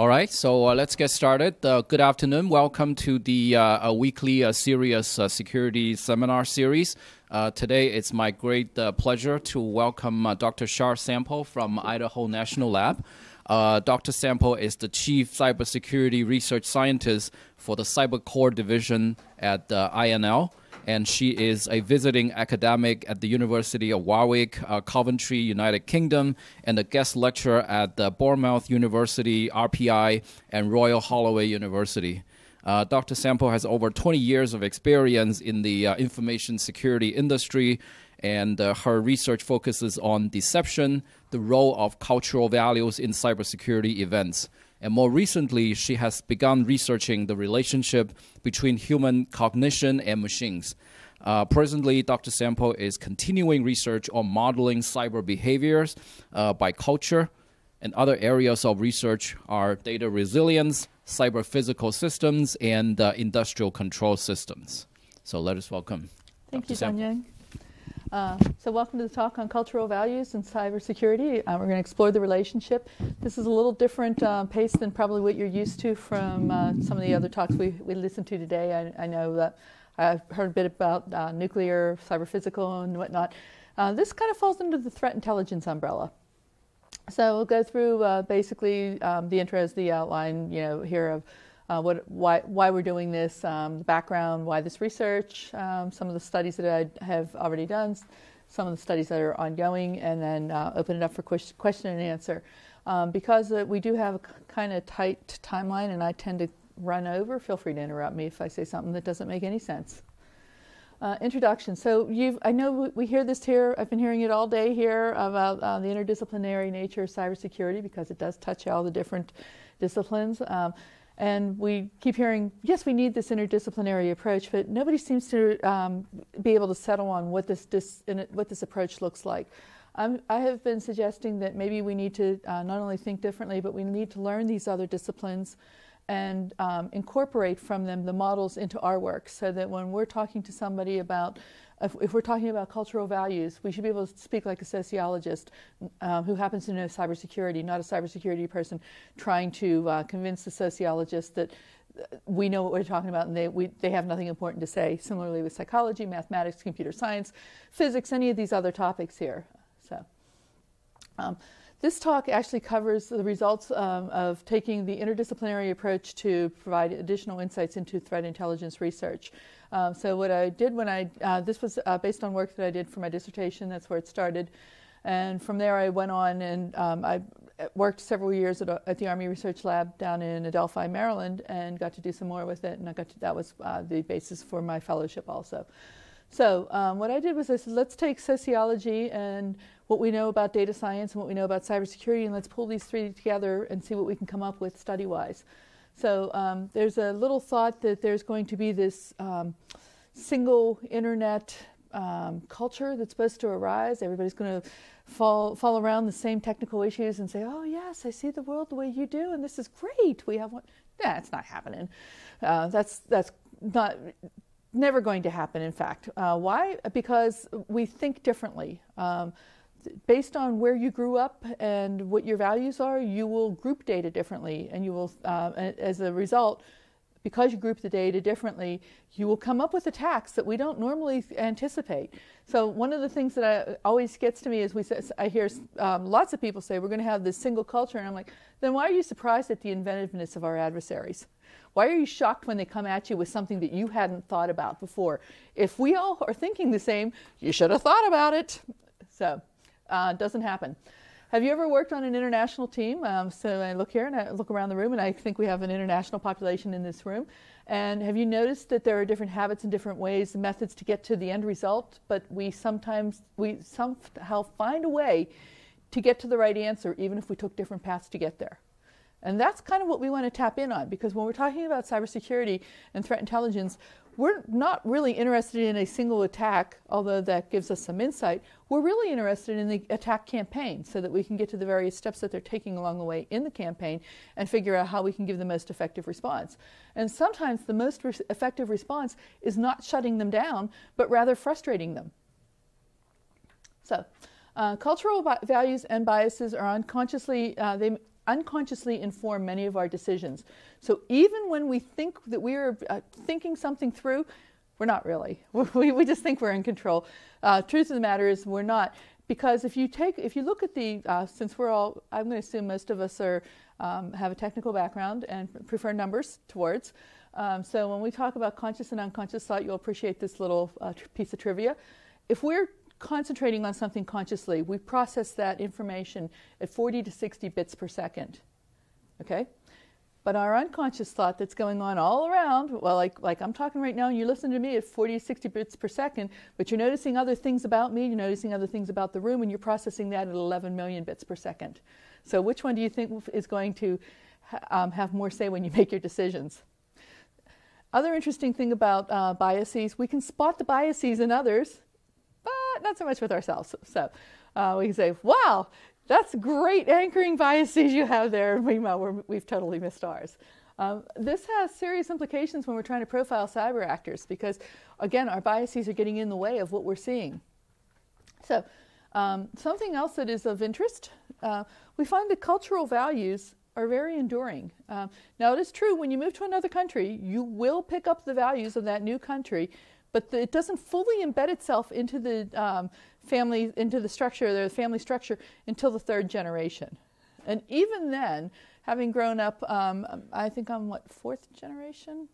All right, so uh, let's get started. Uh, good afternoon. Welcome to the uh, weekly uh, serious uh, security seminar series. Uh, today, it's my great pleasure to welcome Dr. Char Sample from Idaho National Lab. Dr. Sample is the Chief Cybersecurity Research Scientist for the Cyber Core Division at INL and she is a visiting academic at the University of Warwick, uh, Coventry, United Kingdom, and a guest lecturer at the Bournemouth University, RPI, and Royal Holloway University. Uh, Dr. Sample has over 20 years of experience in the uh, information security industry, and uh, her research focuses on deception, the role of cultural values in cybersecurity events. And more recently, she has begun researching the relationship between human cognition and machines. Uh, presently, Dr. Sample is continuing research on modeling cyber behaviors uh, by culture, and other areas of research are data resilience, cyber physical systems, and uh, industrial control systems. So let us welcome. Thank Dr. you, Sample. Uh, so welcome to the talk on cultural values and cybersecurity. Uh, we're going to explore the relationship. This is a little different uh, pace than probably what you're used to from uh, some of the other talks we, we listened to today. I, I know that I've heard a bit about uh, nuclear, cyber physical, and whatnot. Uh, this kind of falls under the threat intelligence umbrella. So we'll go through basically um, the intros, the outline, you know, here of uh, what, why, why we're doing this, um, the background, why this research, um, some of the studies that I have already done, some of the studies that are ongoing, and then uh, open it up for question and answer. Um, because uh, we do have a kind of tight timeline and I tend to run over, feel free to interrupt me if I say something that doesn't make any sense. Uh, introduction. So you've, I know we hear this here. I've been hearing it all day here about uh, the interdisciplinary nature of cybersecurity because it does touch all the different disciplines. Um, and we keep hearing, yes, we need this interdisciplinary approach, but nobody seems to um, be able to settle on what this, what this approach looks like. I'm, i have been suggesting that maybe we need to uh, not only think differently, but we need to learn these other disciplines and um, incorporate from them the models into our work so that when we're talking to somebody about if, if, we're talking about cultural values, we should be able to speak like a sociologist uh, who happens to know cybersecurity, not a cybersecurity person trying to uh, convince the sociologist that we know what we're talking about and they, we, they have nothing important to say. Similarly with psychology, mathematics, computer science, physics, any of these other topics here. So. Um, this talk actually covers the results um, of taking the interdisciplinary approach to provide additional insights into threat intelligence research. Um, so what I did when I, uh, this was uh, based on work that I did for my dissertation, that's where it started. And from there I went on and um, I worked several years at, a, at, the Army Research Lab down in Adelphi, Maryland, and got to do some more with it. And I got to, that was uh, the basis for my fellowship also. So um, what I did was I said, let's take sociology and what we know about data science and what we know about cybersecurity, and let's pull these three together and see what we can come up with study-wise. So um, there's a little thought that there's going to be this um, single internet um, culture that's supposed to arise. Everybody's going to fall fall around the same technical issues and say, "Oh yes, I see the world the way you do, and this is great. We have one." Yeah, it's not happening. Uh, that's that's not never going to happen. In fact, uh, why? Because we think differently. Um, based on where you grew up and what your values are, you will group data differently, and you will, uh, as a result, because you group the data differently, you will come up with attacks that we don't normally anticipate. So one of the things that I, always gets to me is we I hear um, lots of people say we're going to have this single culture, and I'm like, then why are you surprised at the inventiveness of our adversaries? Why are you shocked when they come at you with something that you hadn't thought about before? If we all are thinking the same, you should have thought about it. So. Uh, doesn't happen. Have you ever worked on an international team? Um, so I look here and I look around the room, and I think we have an international population in this room. And have you noticed that there are different habits and different ways and methods to get to the end result? But we sometimes we somehow find a way to get to the right answer, even if we took different paths to get there. And that's kind of what we want to tap in on because when we're talking about cybersecurity and threat intelligence, we're not really interested in a single attack, although that gives us some insight. We're really interested in the attack campaign so that we can get to the various steps that they're taking along the way in the campaign and figure out how we can give the most effective response. And sometimes the most re- effective response is not shutting them down, but rather frustrating them. So, uh, cultural values and biases are unconsciously, uh, they unconsciously inform many of our decisions. So even when we think that we are uh, thinking something through, we're not really. We, we just think we're in control. Uh, truth of the matter is, we're not. Because if you take, if you look at the, uh, since we're all, I'm going to assume most of us are um, have a technical background and prefer numbers towards. Um, so when we talk about conscious and unconscious thought, you'll appreciate this little uh, piece of trivia. If we're concentrating on something consciously, we process that information at 40 to 60 bits per second. Okay? But our unconscious thought that's going on all around, well, like, like I'm talking right now, and you're listening to me at 40 to 60 bits per second, but you're noticing other things about me, you're noticing other things about the room, and you're processing that at 11 million bits per second. So, which one do you think is going to um, have more say when you make your decisions? Other interesting thing about uh, biases, we can spot the biases in others, not so much with ourselves. So uh, we can say, wow, that's great anchoring biases you have there. Meanwhile, we have totally missed ours. Um, this has serious implications when we're trying to profile cyber actors because, again, our biases are getting in the way of what we're seeing. So, um, something else that is of interest, uh, we find that cultural values are very enduring. Um, now, it is true when you move to another country, you will pick up the values of that new country, but the, it doesn't fully embed itself into the um, family, into the structure, the family structure, until the third generation. And even then, having grown up, um, I think I'm what fourth generation,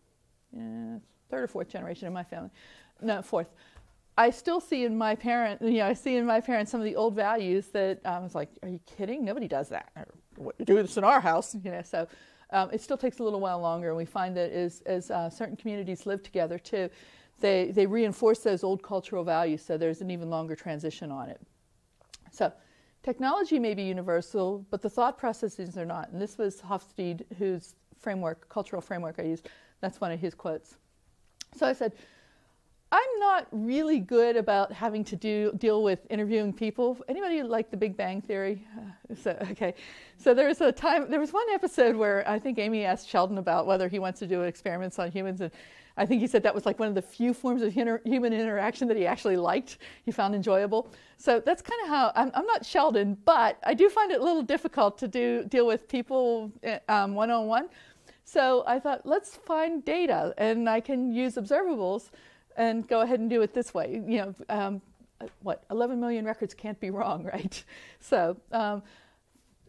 yeah, third or fourth generation in my family, no fourth. I still see in my parent, you know, I see in my parents some of the old values that um, I was like, "Are you kidding? Nobody does that." What, do this in our house, you know. So um, it still takes a little while longer, and we find that as, as uh, certain communities live together too, they, they reinforce those old cultural values, so there's an even longer transition on it. So technology may be universal, but the thought processes are not. And this was Hofstede, whose framework, cultural framework I used. That's one of his quotes. So I said, I'm not really good about having to do deal with interviewing people. Anybody like The Big Bang Theory? Uh, so, okay, so there was a time. There was one episode where I think Amy asked Sheldon about whether he wants to do experiments on humans, and I think he said that was like one of the few forms of inter- human interaction that he actually liked. He found enjoyable. So that's kind of how I'm, I'm, not Sheldon, but I do find it a little difficult to do deal with people one on one. So I thought let's find data, and I can use observables and go ahead and do it this way. You know, um, what 11 million records can't be wrong, right? So um,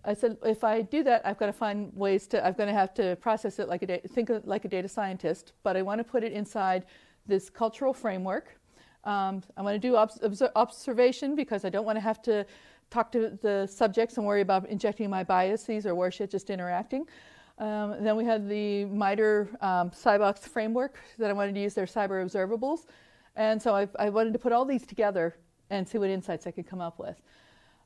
I said, if I do that, I've got to find ways to. I'm going to have to process it like a think like a data scientist, but I want to put it inside this cultural framework. Um, I want to do ob- observation because I don't want to have to talk to the subjects and worry about injecting my biases or worse yet, just interacting. Um, then we had the MITRE um, CybOX framework that I wanted to use their cyber observables. And so I, I, wanted to put all these together and see what insights I could come up with.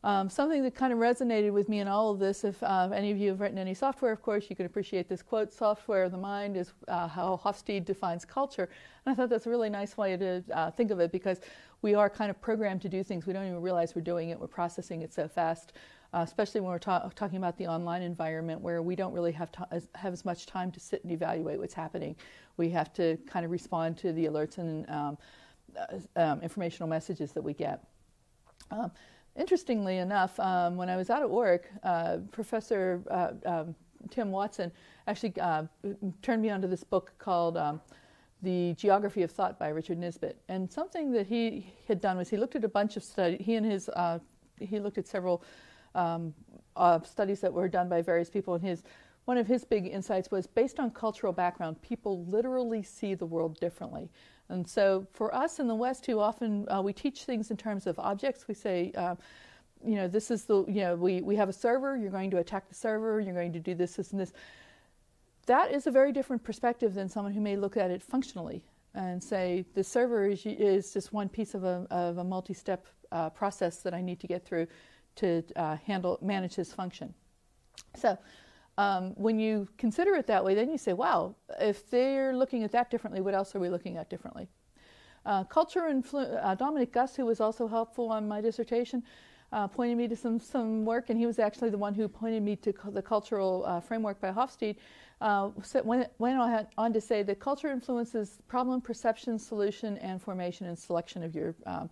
Um, something that kind of resonated with me in all of this, if uh, any of you have written any software, of course, you can appreciate this quote software of the mind is uh, how Hofstede defines culture. And I thought that's a really nice way to uh, think of it because we are kind of programmed to do things. We don't even realize we're doing it, we're processing it so fast uh, especially when we're ta- talking about the online environment where we don't really have, as, have as much time to sit and evaluate what's happening. We have to kind of respond to the alerts and um, um, informational messages that we get. Um, interestingly enough, um, when I was out at Warwick, uh, Professor uh, um, Tim Watson actually uh, turned me onto this book called um, the Geography of Thought by Richard Nisbett. And something that he had done was he looked at a bunch of studies. He and his uh, he looked at several um, uh, studies that were done by various people. And his one of his big insights was based on cultural background, people literally see the world differently. And so for us in the West, who often uh, we teach things in terms of objects, we say, uh, you know, this is the, you know, we, we have a server, you're going to attack the server, you're going to do this, this, and this. That is a very different perspective than someone who may look at it functionally and say the server is, is just one piece of a, of a multi step uh, process that I need to get through to uh, handle manage his function. So um, when you consider it that way, then you say, wow, if they're looking at that differently, what else are we looking at differently? Uh, culture influ- uh, Dominic Guss, who was also helpful on my dissertation, uh, pointed me to some, some work, and he was actually the one who pointed me to the cultural uh, framework by Hofstede. Uh, went, went on, on, to say that culture influences problem perception, solution, and formation and selection of your um,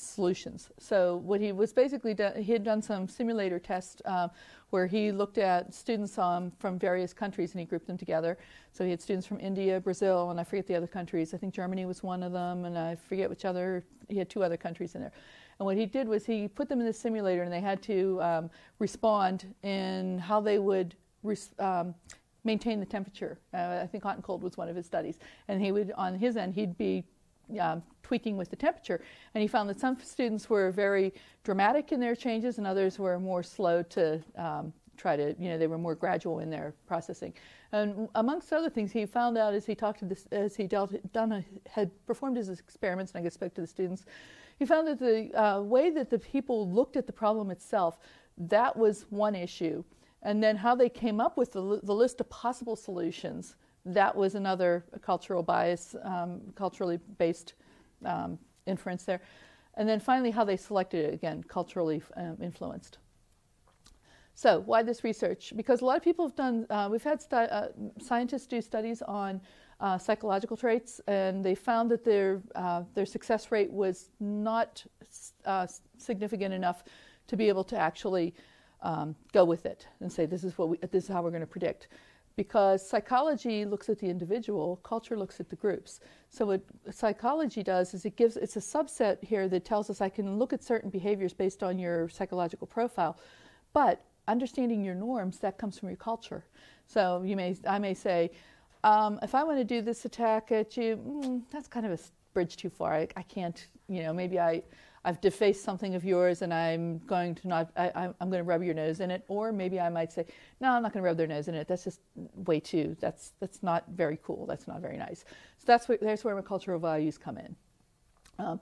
solutions. So what he was basically done, he had done some simulator tests um, where he looked at students um, from various countries and he grouped them together. So he had students from India, Brazil, and I forget the other countries. I think Germany was one of them, and I forget which other. He had two other countries in there. And what he did was he put them in the simulator, and they had to um, respond in how they would. Um, maintain the temperature. Uh, I think hot and cold was one of his studies. And he would, on his end, he'd be um, tweaking with the temperature. And he found that some students were very dramatic in their changes and others were more slow to um, try to, you know, they were more gradual in their processing. And amongst other things, he found out as he talked to this, as he dealt, done had performed his experiments, and I guess spoke to the students, he found that the uh, way that the people looked at the problem itself, that was one issue. And then how they came up with the, the list of possible solutions that was another cultural bias, um, culturally based um, inference there. And then finally, how they selected it, again, culturally um, influenced. So, why this research? Because a lot of people have done, uh, we've had uh, scientists do studies on uh, psychological traits, and they found that their, uh, their success rate was not uh, significant enough to be able to actually um, go with it and say, this is, what we, this is how we're going to predict because psychology looks at the individual, culture looks at the groups. So what psychology does is it gives it's a subset here that tells us I can look at certain behaviors based on your psychological profile, but understanding your norms that comes from your culture. So you may I may say, um, if I want to do this attack at you, mm, that's kind of a bridge too far. I, I can't, you know, maybe I I've defaced something of yours and I'm going to not, I, am going to rub your nose in it. Or maybe I might say, no, I'm not going to rub their nose in it. That's just way too, that's, that's not very cool. That's not very nice. So that's where, that's where my cultural values come in. Um,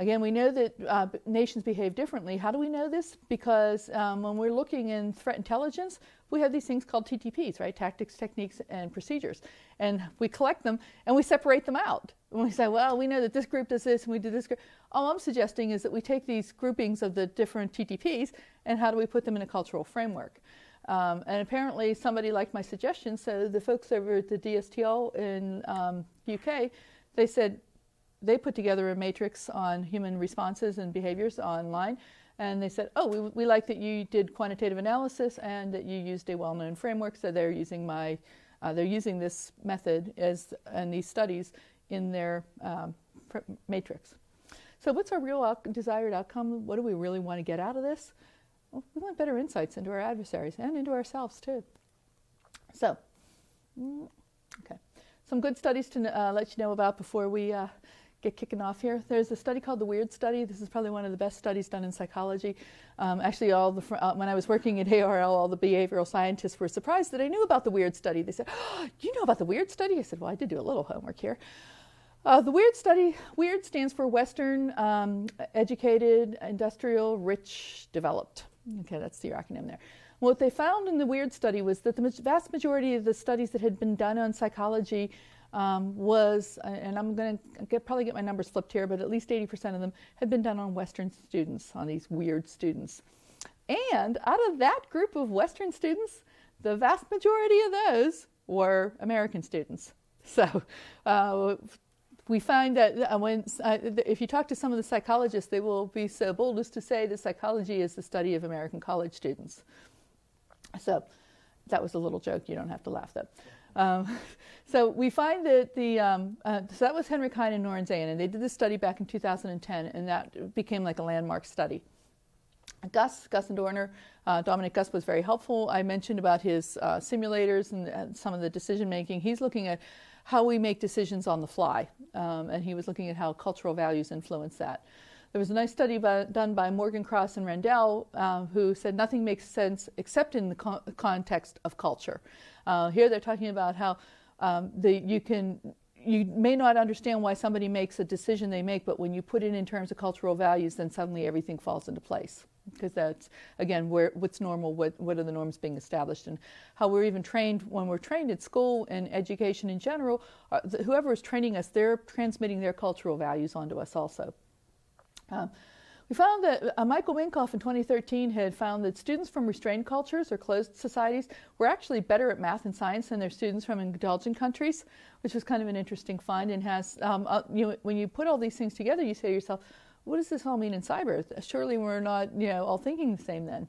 Again, we know that uh, nations behave differently. How do we know this? Because um, when we're looking in threat intelligence, we have these things called TTPs, right? Tactics, techniques, and procedures. And we collect them and we separate them out. And we say, well, we know that this group does this and we do this group. All I'm suggesting is that we take these groupings of the different TTPs and how do we put them in a cultural framework? Um, and apparently, somebody liked my suggestion. So the folks over at the DSTL in um, UK, they said, they put together a matrix on human responses and behaviors online. And they said, oh, we, we like that you did quantitative analysis and that you used a well-known framework. So they're using my, uh, they're using this method as and these studies in their um, matrix. So what's our real out- desired outcome? What do we really want to get out of this? Well, we want better insights into our adversaries and into ourselves too. So, mm, okay, some good studies to uh, let you know about before we uh, get kicking off here. There's a study called the Weird Study. This is probably one of the best studies done in psychology. Um, actually, all the uh, when I was working at ARL, all the behavioral scientists were surprised that I knew about the Weird Study. They said, oh, "Do you know about the Weird Study?" I said, "Well, I did do a little homework here." Uh, the Weird Study, Weird stands for Western, um, Educated, Industrial, Rich, Developed. Okay, that's the acronym there. What they found in the Weird Study was that the vast majority of the studies that had been done on psychology um, was, uh, and I'm going to probably get my numbers flipped here, but at least 80% of them had been done on Western students, on these weird students. And out of that group of Western students, the vast majority of those were American students. So uh, we find that uh, when, uh, if you talk to some of the psychologists, they will be so bold as to say that psychology is the study of American college students. So that was a little joke. You don't have to laugh though. Um, so we find that the um, uh, so that was Henrich Heine and Norenzayan, and they did this study back in 2010, and that became like a landmark study. Guss, Guss and Dorner, uh, Dominic Guss was very helpful. I mentioned about his uh, simulators and, and, some of the decision making. He's looking at how we make decisions on the fly, um, and he was looking at how cultural values influence that. There was a nice study by, done by Morgan Cross and Rendell uh, who said nothing makes sense except in the co- context of culture. Uh, here they're talking about how um, the, you can you may not understand why somebody makes a decision they make, but when you put it in terms of cultural values, then suddenly everything falls into place. Because that's again where what's normal, what what are the norms being established, and how we're even trained when we're trained at school and education in general. Uh, whoever is training us, they're transmitting their cultural values onto us also. Um, we found that uh, Michael Minkov in 2013 had found that students from restrained cultures or closed societies were actually better at math and science than their students from indulgent countries, which was kind of an interesting find. And has um, uh, you know, when you put all these things together, you say to yourself, what does this all mean in cyber? Surely we're not, you know, all thinking the same then.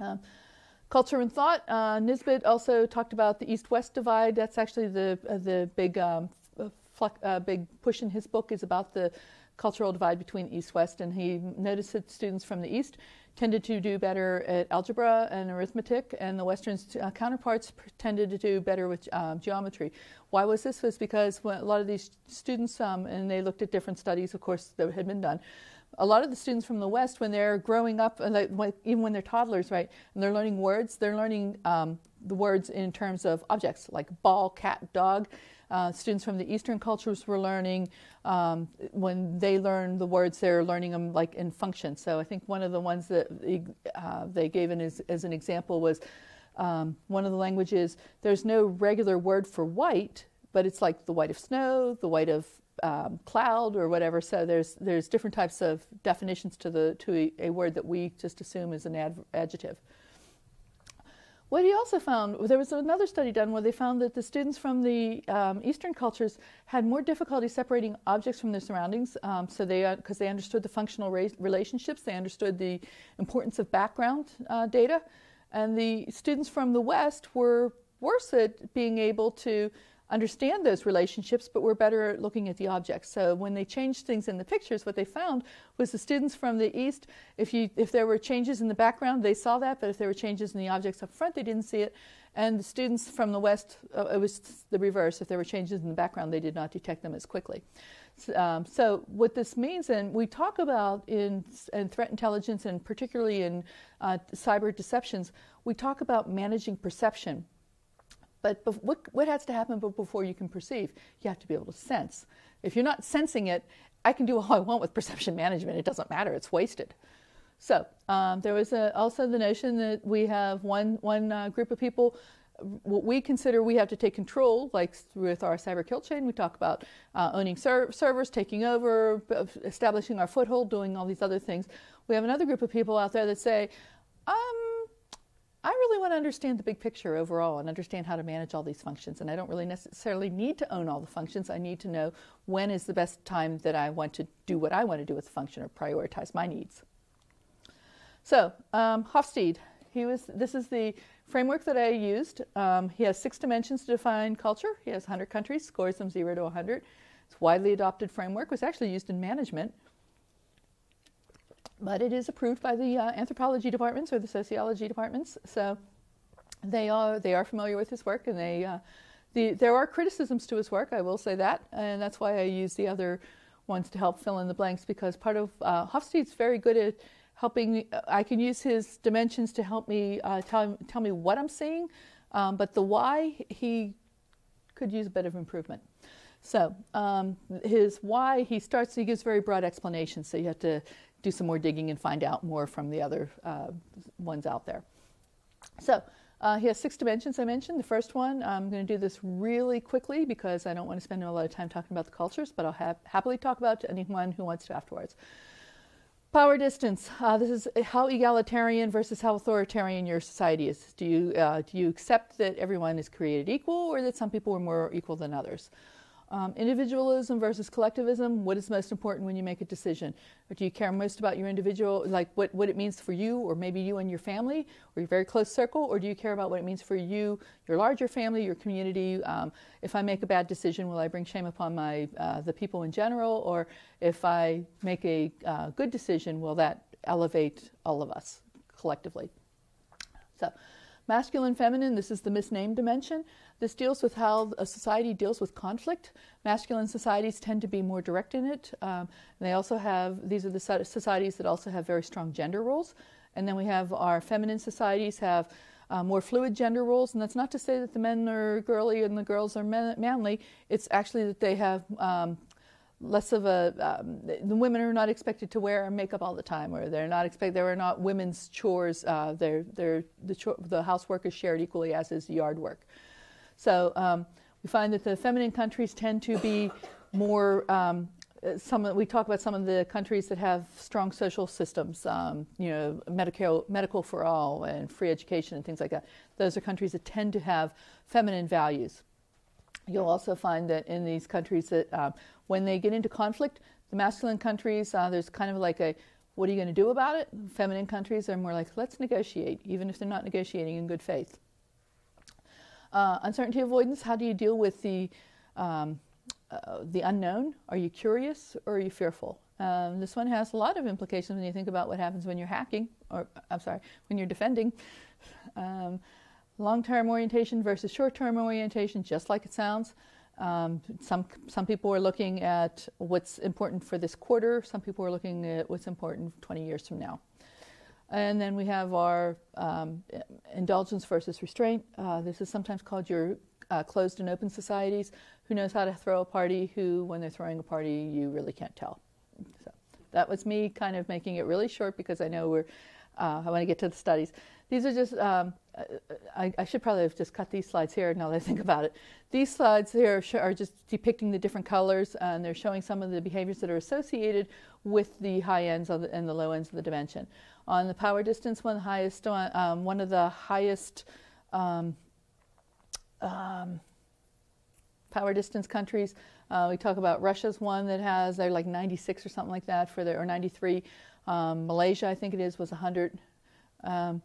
Um, culture and thought. Uh, Nisbett also talked about the East-West divide. That's actually the uh, the big um, uh, big push in his book is about the cultural divide between East-West, and he noticed that students from the East tended to do better at algebra and arithmetic, and the Western uh, counterparts tended to do better with um, geometry. Why was this? Was because a lot of these students, um, and they looked at different studies, of course, that had been done. A lot of the students from the West, when they're growing up, and even when they're toddlers, right, and they're learning words, they're learning um, the words in terms of objects like ball, cat, dog. Uh, students from the Eastern cultures were learning um, when they learn the words, they're learning them like in function. So I think one of the ones that uh, they gave as, as, an example was um, one of the languages. There's no regular word for white, but it's like the white of snow, the white of um, cloud, or whatever. So there's there's different types of definitions to the to a, a word that we just assume is an ad, adjective. What he also found, there was another study done where they found that the students from the um, Eastern cultures had more difficulty separating objects from their surroundings. Um, so they, because uh, they understood the functional relationships, they understood the importance of background uh, data, and the students from the West were worse at being able to understand those relationships, but we're better at looking at the objects. So when they changed things in the pictures, what they found was the students from the east, if, you, if there were changes in the background, they saw that, but if there were changes in the objects up front, they didn't see it. And the students from the west, uh, it was the reverse. If there were changes in the background, they did not detect them as quickly. Um, so what this means, and we talk about in, in threat intelligence and particularly in uh, cyber deceptions, we talk about managing perception. But what, what has to happen before you can perceive? You have to be able to sense. If you're not sensing it, I can do all I want with perception management. It doesn't matter. It's wasted. So um, there was a, also the notion that we have one one uh, group of people. What we consider we have to take control, like with our cyber kill chain, we talk about uh, owning ser- servers, taking over, establishing our foothold, doing all these other things. We have another group of people out there that say, um, I really want to understand the big picture overall and understand how to manage all these functions. And I don't really necessarily need to own all the functions. I need to know when is the best time that I want to do what I want to do with the function or prioritize my needs. So, um, Hofstede, he was, this is the framework that I used. Um, he has six dimensions to define culture. He has 100 countries, scores them 0 to 100. It's widely adopted framework, was actually used in management but it is approved by the uh, anthropology departments or the sociology departments. So they are they are familiar with his work, and they uh, the, there are criticisms to his work. I will say that, and that's why I use the other ones to help fill in the blanks because part of uh, Hofstede's very good at helping. I can use his dimensions to help me uh, tell tell me what I'm seeing, um, but the why he could use a bit of improvement. So um, his why he starts. He gives very broad explanations. So you have to do some more digging and find out more from the other uh, ones out there. So uh, he has six dimensions I mentioned. The first one, I'm going to do this really quickly because I don't want to spend a lot of time talking about the cultures, but I'll ha- happily talk about to anyone who wants to afterwards. Power distance. Uh, this is how egalitarian versus how authoritarian your society is. Do you, uh, do you accept that everyone is created equal or that some people are more equal than others? Um, individualism versus collectivism. What is most important when you make a decision? Or do you care most about your individual, like what, what it means for you, or maybe you and your family, or your very close circle? Or do you care about what it means for you, your larger family, your community? Um, if I make a bad decision, will I bring shame upon my uh, the people in general? Or if I make a uh, good decision, will that elevate all of us collectively? So, masculine, feminine. This is the misnamed dimension. This deals with how a society deals with conflict. Masculine societies tend to be more direct in it. Um, they also have, these are the societies that also have very strong gender roles. And then we have our feminine societies have uh, more fluid gender roles. And that's not to say that the men are girly and the girls are man- manly. It's actually that they have um, less of a um, the women are not expected to wear makeup all the time or they're not expect there are not women's chores uh, they're, they're the, the housework is shared equally as is yard work so um, we find that the feminine countries tend to be more. Um, some we talk about some of the countries that have strong social systems, um, you know, medical medical for all and free education and things like that. Those are countries that tend to have feminine values. You'll also find that in these countries that um, when they get into conflict, the masculine countries, uh, there's kind of like a what are you going to do about it? Feminine countries are more like let's negotiate, even if they're not negotiating in good faith. Uh, uncertainty avoidance, how do you deal with the, um, uh, the unknown? Are you curious or are you fearful? Um, this one has a lot of implications when you think about what happens when you're hacking, or I'm sorry, when you're defending. Um, long term orientation versus short term orientation, just like it sounds. Um, some, some people are looking at what's important for this quarter, some people are looking at what's important 20 years from now. And then we have our um, indulgence versus restraint. Uh, this is sometimes called your uh, closed and open societies. Who knows how to throw a party? Who, when they're throwing a party, you really can't tell. So that was me kind of making it really short because I know we're, uh, I want to get to the studies. These are just, um, I, I, should probably have just cut these slides here now that I think about it. These slides here are just depicting the different colors and they're showing some of the behaviors that are associated with the high ends the, and the low ends of the dimension. On the power distance one, the highest, um, one of the highest um, um, power distance countries. Uh, we talk about Russia's one that has they're like 96 or something like that for their or 93. Um, Malaysia, I think it is, was 100. Um,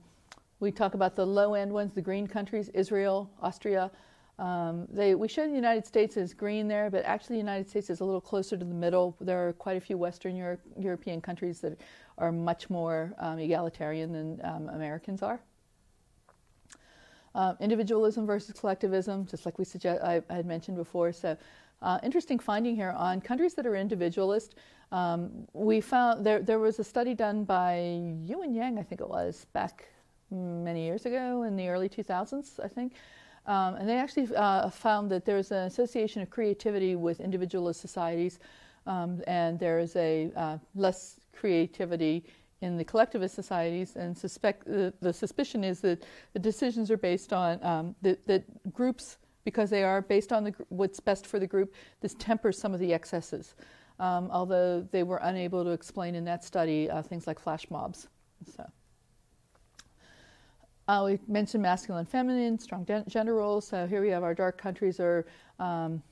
we talk about the low end ones, the green countries, Israel, Austria. Um, they, we show the United States as green there, but actually the United States is a little closer to the middle. There are quite a few Western Euro- European countries that are much more um, egalitarian than um, Americans are. Uh, individualism versus collectivism, just like we suggest, I, I had mentioned before. So, uh, interesting finding here on countries that are individualist. Um, we found there there was a study done by Ewan Yang, I think it was, back many years ago in the early 2000s, I think. Um, and they actually uh, found that there's an association of creativity with individualist societies, um, and there is a uh, less creativity in the collectivist societies. And suspect the, the suspicion is that the decisions are based on um, that, that groups, because they are based on the, what's best for the group. This tempers some of the excesses, um, although they were unable to explain in that study uh, things like flash mobs. So. Uh, we mentioned masculine feminine, strong gender roles. So here we have our dark countries are, um,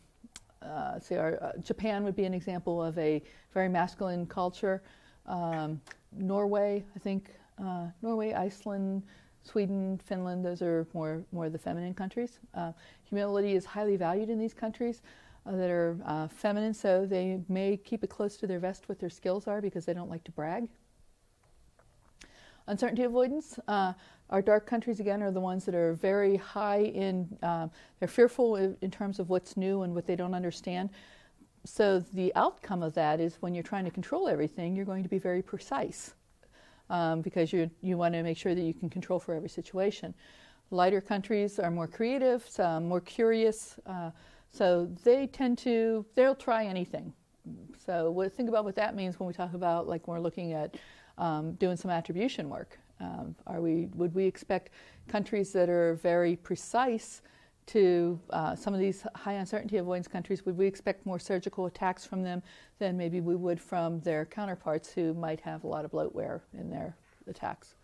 uh, say, our, uh, Japan would be an example of a very masculine culture. Um, Norway, I think, uh, Norway, Iceland, Sweden, Finland, those are more, more the feminine countries. Uh, humility is highly valued in these countries uh, that are feminine, so they may keep it close to their vest what their skills are because they don't like to brag. Uncertainty avoidance. Uh, our dark countries, again, are the ones that are very high in, um, they're fearful in, terms of what's new and what they don't understand. So the outcome of that is when you're trying to control everything, you're going to be very precise um, because you, you want to make sure that you can control for every situation. Lighter countries are more creative, some more curious, uh, so they tend to, they'll try anything. So what, think about what that means when we talk about, like, we're looking at um, doing some attribution work. Um, are we, would we expect countries that are very precise to uh, some of these high uncertainty avoidance countries, would we expect more surgical attacks from them than maybe we would from their counterparts who might have a lot of bloatware in their attacks?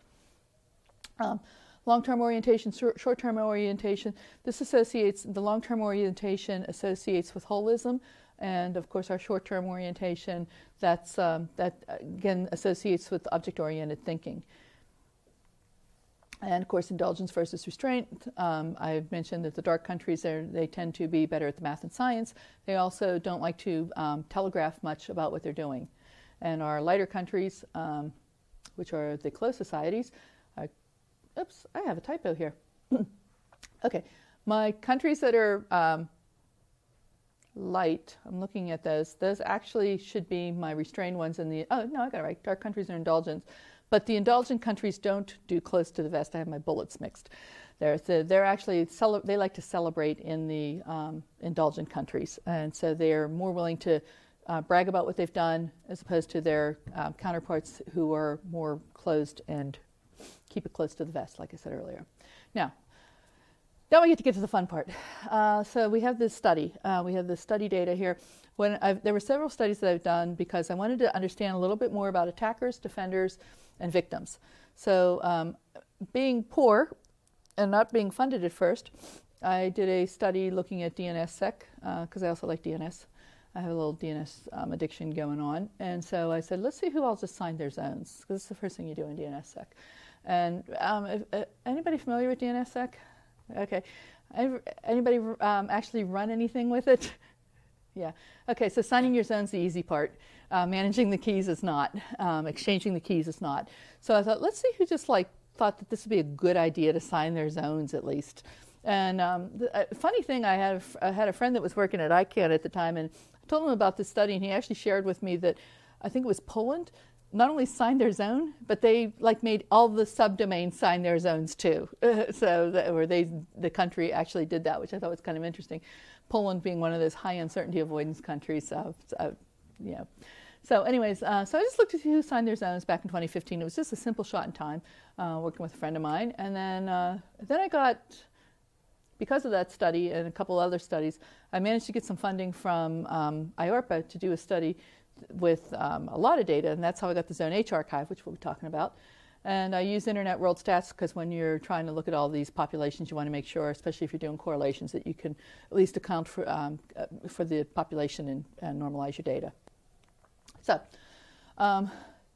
Um, long-term orientation, short-term orientation. This associates the long-term orientation associates with holism, and of course our short-term orientation that's um, that again associates with object-oriented thinking. And of course, indulgence versus restraint. Um, I've mentioned that the dark countries they tend to be better at the math and science. They also don't like to um, telegraph much about what they're doing. And our lighter countries, um, which are the closed societies, oops, I have a typo here. okay, my countries that are um, light, I'm looking at those. Those actually should be my restrained ones in the. Oh no, I got it right. Dark countries are indulgence. But the indulgent countries don't do close to the vest. I have my bullets mixed. They're, they're actually, they like to celebrate in the um, indulgent countries. And so they're more willing to uh, brag about what they've done as opposed to their um, counterparts who are more closed and keep it close to the vest, like I said earlier. Now, now we get to get to the fun part. Uh, so we have this study. Uh, we have the study data here. When I've, there were several studies that I've done because I wanted to understand a little bit more about attackers, defenders, and victims. So, um, being poor and not being funded at first, I did a study looking at DNSSEC because uh, I also like DNS. I have a little DNS um, addiction going on. And so I said, let's see who else assigned their zones, because it's the first thing you do in DNSSEC. And um, if, uh, anybody familiar with DNSSEC? Okay. Anybody um, actually run anything with it? yeah. Okay, so signing your zone's the easy part. Uh, managing the keys is not. Um, exchanging the keys is not. So I thought, let's see who just like thought that this would be a good idea to sign their zones at least. And um, the uh, funny thing, I had, a, I had a friend that was working at ICANN at the time, and I told him about this study, and he actually shared with me that I think it was Poland not only signed their zone, but they like made all the subdomains sign their zones too. so, that, or they, the country actually did that, which I thought was kind of interesting. Poland being one of those high uncertainty avoidance countries, uh, uh, you know. So, anyways, uh, so I just looked at who signed their zones back in 2015. It was just a simple shot in time, uh, working with a friend of mine, and then uh, then I got because of that study and a couple other studies, I managed to get some funding from um, IARPA to do a study with um, a lot of data, and that's how I got the Zone H archive, which we'll be talking about. And I use Internet World Stats because when you're trying to look at all these populations, you want to make sure, especially if you're doing correlations, that you can at least account for, um, uh, for the population and, and, normalize your data. So, um,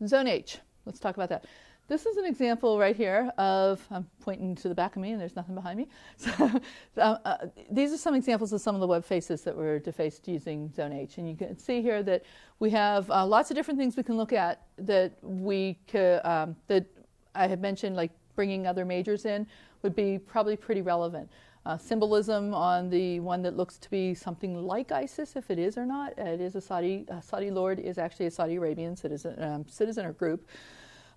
Zone H, let's talk about that. This is an example right here of, I'm pointing to the back of me and there's nothing behind me. So, uh, uh, these are some examples of some of the web faces that were defaced using Zone H. And you can see here that we have uh, lots of different things we can look at that we could, um, that I had mentioned, like bringing other majors in, would be probably pretty relevant. Uh, symbolism on the one that looks to be something like ISIS, if it is or not. It is a Saudi, Saudi lord is actually a Saudi Arabian citizen, um, citizen or group.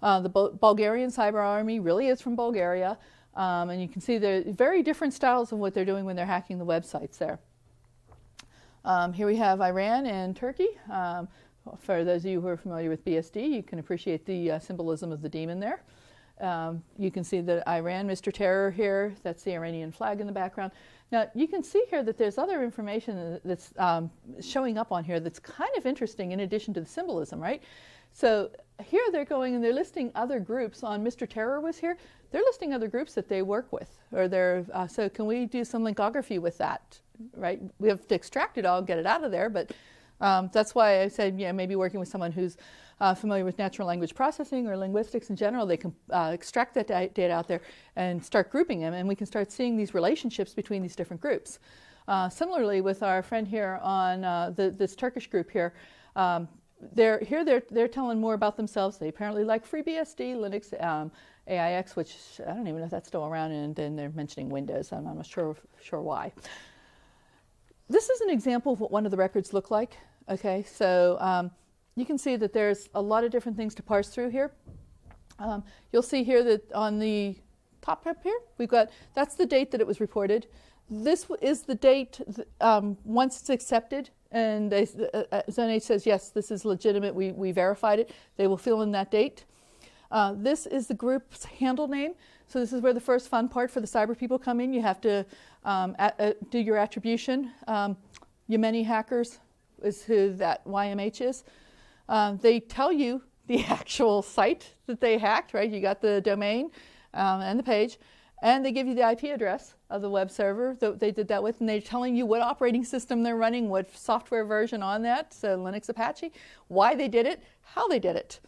Uh, the Bulgarian cyber army really is from Bulgaria. Um, and you can see the very different styles of what they're doing when they're hacking the websites there. Um, here we have Iran and Turkey. Um, for those of you who are familiar with BSD, you can appreciate the uh, symbolism of the demon there. Um, you can see the Iran, Mr. Terror here. That's the Iranian flag in the background. Now, you can see here that there's other information that's um, showing up on here that's kind of interesting in addition to the symbolism, right? So here they're going and they're listing other groups on Mr. Terror was here. They're listing other groups that they work with, or they're uh, so can we do some linkography with that, right? We have to extract it all, get it out of there, but um, that's why I said, yeah, maybe working with someone who's uh, familiar with natural language processing or linguistics in general, they can uh, extract that data out there and start grouping them, and we can start seeing these relationships between these different groups. Uh, similarly, with our friend here on uh, the, this Turkish group here, um, they're here they're they're telling more about themselves. They apparently like FreeBSD, Linux, um, AIX, which I don't even know if that's still around, and then they're mentioning Windows. I'm not sure sure why. This is an example of what one of the records look like. Okay, so um, you can see that there's a lot of different things to parse through here. Um, you'll see here that on the top up here, we've got that's the date that it was reported. This is the date um, once it's accepted and they, uh, uh says, yes, this is legitimate, we, we verified it, they will fill in that date. Uh, this is the group's handle name. So this is where the first fun part for the cyber people come in. You have to um, uh, do your attribution. Um, Yemeni hackers is who that YMH is. Um, they tell you the actual site that they hacked, right? You got the domain um, and the page, and they give you the IP address of the web server that they did that with, and they're telling you what operating system they're running, what software version on that, so Linux Apache, why they did it, how they did it.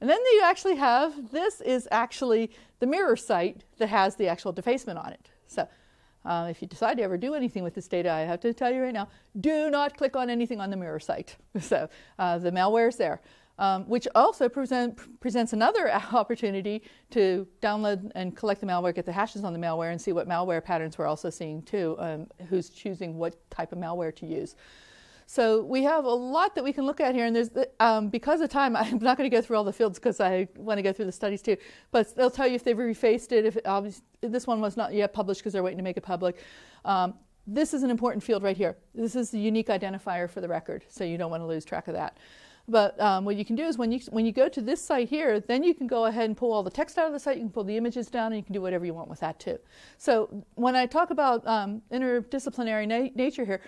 And then you actually have this is actually the mirror site that has the actual defacement on it. So uh, if you decide to ever do anything with this data, I have to tell you right now, do not click on anything on the mirror site. So uh, the malware is there um, which also present, presents another opportunity to download and collect the malware, get the hashes on the malware, and see what malware patterns we're also seeing too, um, who's choosing what type of malware to use. So we have a lot that we can look at here, and there's um, because of time, I'm not going to go through all the fields because I want to go through the studies too. But they'll tell you if they've refaced it. If it, this one was not yet published because they're waiting to make it public. Um, this is an important field right here. This is the unique identifier for the record, so you don't want to lose track of that. But um, what you can do is when you, when you go to this site here, then you can go ahead and pull all the text out of the site, you can pull the images down, and you can do whatever you want with that too. So when I talk about um, interdisciplinary na nature here,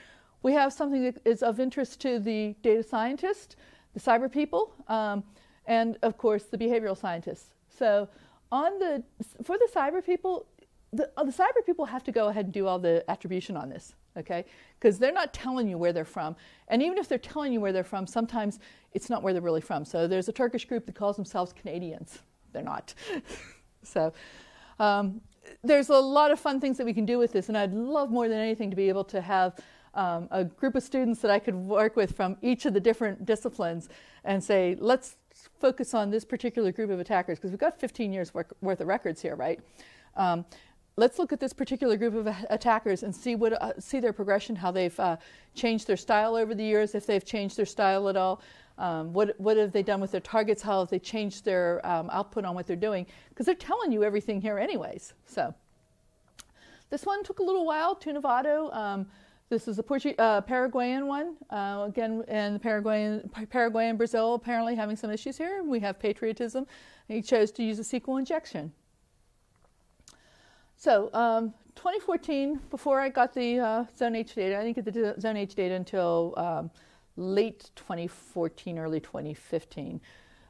we have something that is of interest to the data scientist, the cyber people, um, and of course the behavioral scientists. So on the, for the cyber people, the, uh, the cyber people have to go ahead and do all the attribution on this, okay? Because they're not telling you where they're from. And even if they're telling you where they're from, sometimes it's not where they're really from. So there's a Turkish group that calls themselves Canadians. They're not. so um, there's a lot of fun things that we can do with this, and I'd love more than anything to be able to have um, a group of students that I could work with from each of the different disciplines and say, let's focus on this particular group of attackers because we've got 15 years worth of records here, right? Um, let's look at this particular group of attackers and see what uh, see their progression, how they've uh, changed their style over the years, if they've changed their style at all. Um, what what have they done with their targets? How have they changed their um, output on what they're doing? Because they're telling you everything here, anyways. So this one took a little while. Tunavado. This is a Portu- uh, Paraguayan one. Uh, again, and Paraguayan, Paraguay and Brazil apparently having some issues here. We have patriotism. He chose to use a SQL injection. So, um, 2014, before I got the uh, Zone H data, I didn't get the Zone H data until um, late 2014, early 2015.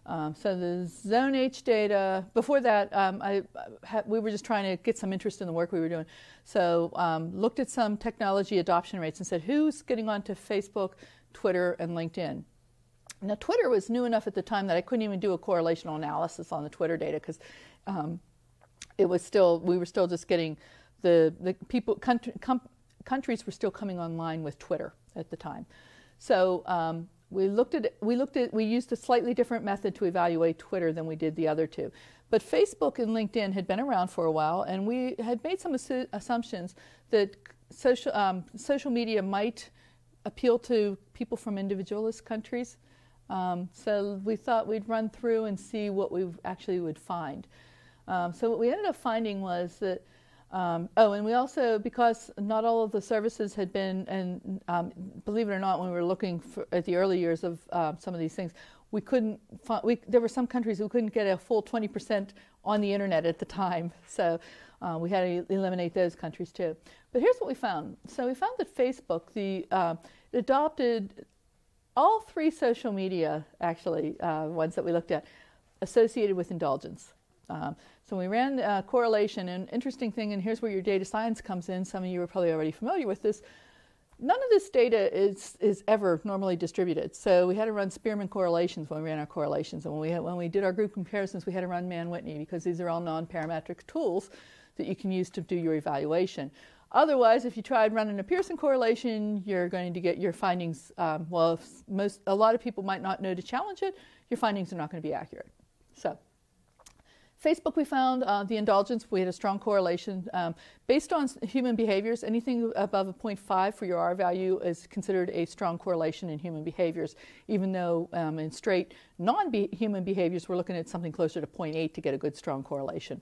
Um, so the Zone H data, before that, um, I, ha, we were just trying to get some interest in the work we were doing. So um, looked at some technology adoption rates and said, who's getting onto Facebook, Twitter, and LinkedIn? Now, Twitter was new enough at the time that I couldn't even do a correlational analysis on the Twitter data because um, it was still, we were still just getting the, the people, country, com, countries were still coming online with Twitter at the time. So um, we looked at we looked at we used a slightly different method to evaluate Twitter than we did the other two. But Facebook and LinkedIn had been around for a while, and we had made some assu- assumptions that social um, social media might appeal to people from individualist countries. Um, so we thought we'd run through and see what we actually would find. Um, so what we ended up finding was that um, oh, and we also, because not all of the services had been, and um, believe it or not, when we were looking for, at the early years of uh, some of these things, we couldn't. Find, we, there were some countries who couldn't get a full 20% on the internet at the time, so uh, we had to eliminate those countries too. But here's what we found. So we found that Facebook, the uh, adopted all three social media, actually, uh, ones that we looked at, associated with indulgence. Um, so we ran a correlation, and interesting thing, and here's where your data science comes in. Some of you are probably already familiar with this. None of this data is, is ever normally distributed. So we had to run Spearman correlations when we ran our correlations. And when we, had, when we did our group comparisons, we had to run Mann-Whitney because these are all non-parametric tools that you can use to do your evaluation. Otherwise, if you tried running a Pearson correlation, you're going to get your findings, um, well, most, a lot of people might not know to challenge it, your findings are not going to be accurate. So Facebook, we found uh, the indulgence, we had a strong correlation. Um, based on human behaviors, anything above a 0.5 for your R value is considered a strong correlation in human behaviors, even though um, in straight non human behaviors, we're looking at something closer to 0.8 to get a good strong correlation.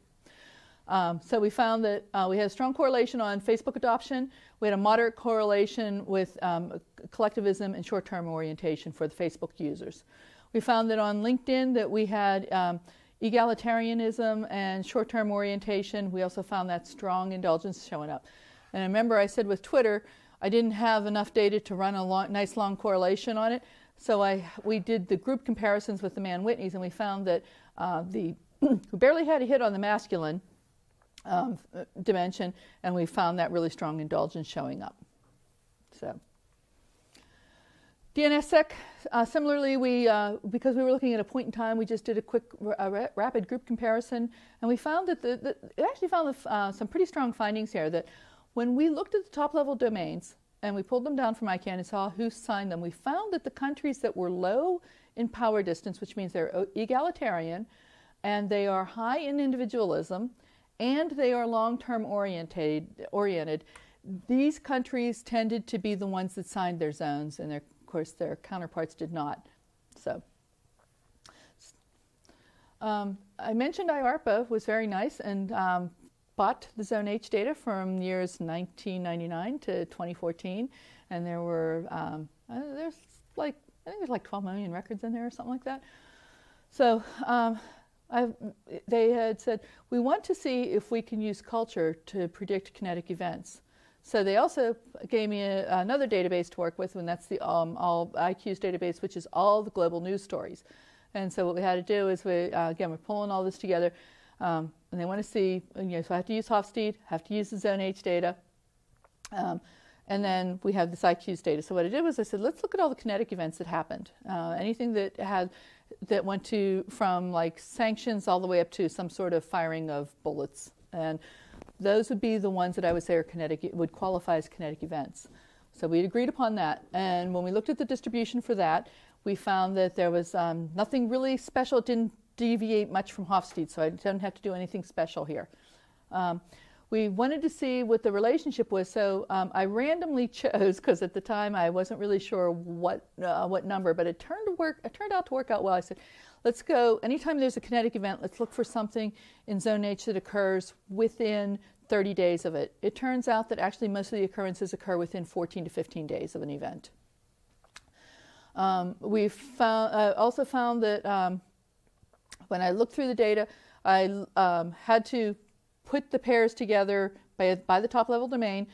Um, so we found that uh, we had a strong correlation on Facebook adoption. We had a moderate correlation with um, collectivism and short-term orientation for the Facebook users. We found that on LinkedIn that we had um, egalitarianism and short term orientation, we also found that strong indulgence showing up. And I remember I said with Twitter, I didn't have enough data to run a long, nice long correlation on it. So I, we did the group comparisons with the Mann-Whitneys, and we found that uh, the who barely had a hit on the masculine um, dimension, and we found that really strong indulgence showing up. So. DNSSEC, uh, similarly, we, uh, because we were looking at a point in time, we just did a quick uh, rapid group comparison, and we found that the, the actually found the, uh, some pretty strong findings here that when we looked at the top level domains and we pulled them down from ICANN and saw who signed them, we found that the countries that were low in power distance, which means they're egalitarian, and they are high in individualism, and they are long-term oriented, oriented, these countries tended to be the ones that signed their zones and their course, their counterparts did not. So, um, I mentioned IARPA was very nice and um, bought the Zone H data from years 1999 to 2014, and there were um, uh, there's like I think there's like 12 million records in there or something like that. So um, they had said we want to see if we can use culture to predict kinetic events. So they also gave me a, another database to work with, and that's the um, All IQ's database, which is all the global news stories. And so what we had to do is we, uh, again, we're pulling all this together. Um, and they want to see, you know, so I have to use Hofstede, I have to use the Zone H data. Um, and then we have this IQs data. So what I did was I said, let's look at all the kinetic events that happened. Uh, anything that had that went to from like sanctions all the way up to some sort of firing of bullets, and those would be the ones that I would say are kinetic would qualify as kinetic events. So we agreed upon that, and when we looked at the distribution for that, we found that there was um, nothing really special. It didn't deviate much from Hofstede, so I didn't have to do anything special here. Um, we wanted to see what the relationship was, so um, I randomly chose because at the time I wasn't really sure what uh, what number, but it turned to work. It turned out to work out well. I said, let's go. Anytime there's a kinetic event, let's look for something in zone H that occurs within 30 days of it. It turns out that actually most of the occurrences occur within 14 to 15 days of an event. Um, we found, uh, also found that um, when I looked through the data, I um, had to put the pairs together by, by the top level domain.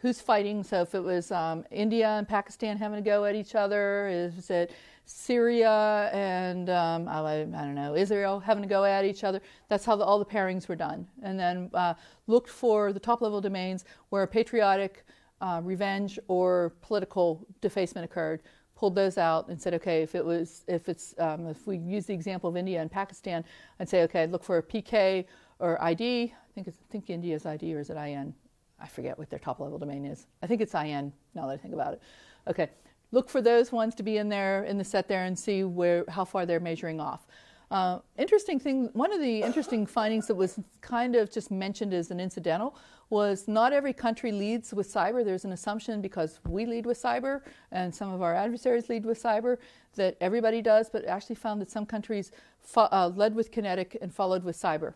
Who's fighting? So if it was um, India and Pakistan having a go at each other, is it Syria and um, I, I, don't know Israel having to go at each other? That's how the, all the pairings were done. And then uh, looked for the top level domains where patriotic uh, revenge or political defacement occurred pulled those out and said, okay, if it was, if it's, um, if we use the example of India and Pakistan, I'd say, okay, look for a PK or ID. I think it's, I think India's ID or is it IN? I forget what their top level domain is. I think it's IN now that I think about it. Okay, look for those ones to be in there in the set there and see where how far they're measuring off. Uh, interesting thing, one of the interesting findings that was kind of just mentioned as an incidental was not every country leads with cyber. There's an assumption because we lead with cyber and some of our adversaries lead with cyber that everybody does, but actually found that some countries uh, led with kinetic and followed with cyber.